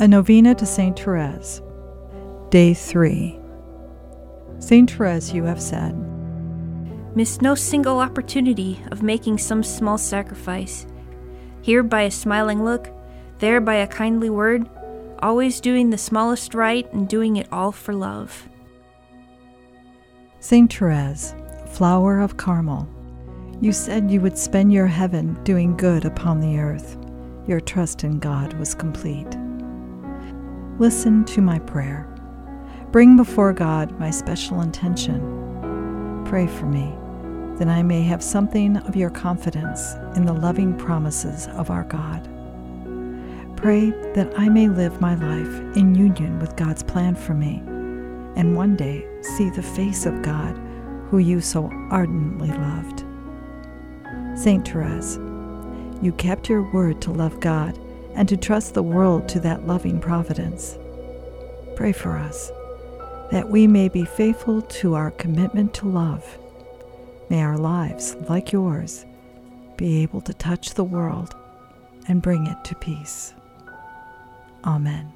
A Novena to St. Therese. Day 3. St. Therese, you have said, Miss no single opportunity of making some small sacrifice. Here by a smiling look, there by a kindly word, always doing the smallest right and doing it all for love. St. Therese, flower of Carmel, you said you would spend your heaven doing good upon the earth. Your trust in God was complete. Listen to my prayer. Bring before God my special intention. Pray for me, that I may have something of your confidence in the loving promises of our God. Pray that I may live my life in union with God's plan for me, and one day see the face of God who you so ardently loved. Saint Therese, you kept your word to love God and to trust the world to that loving providence. Pray for us that we may be faithful to our commitment to love. May our lives, like yours, be able to touch the world and bring it to peace. Amen.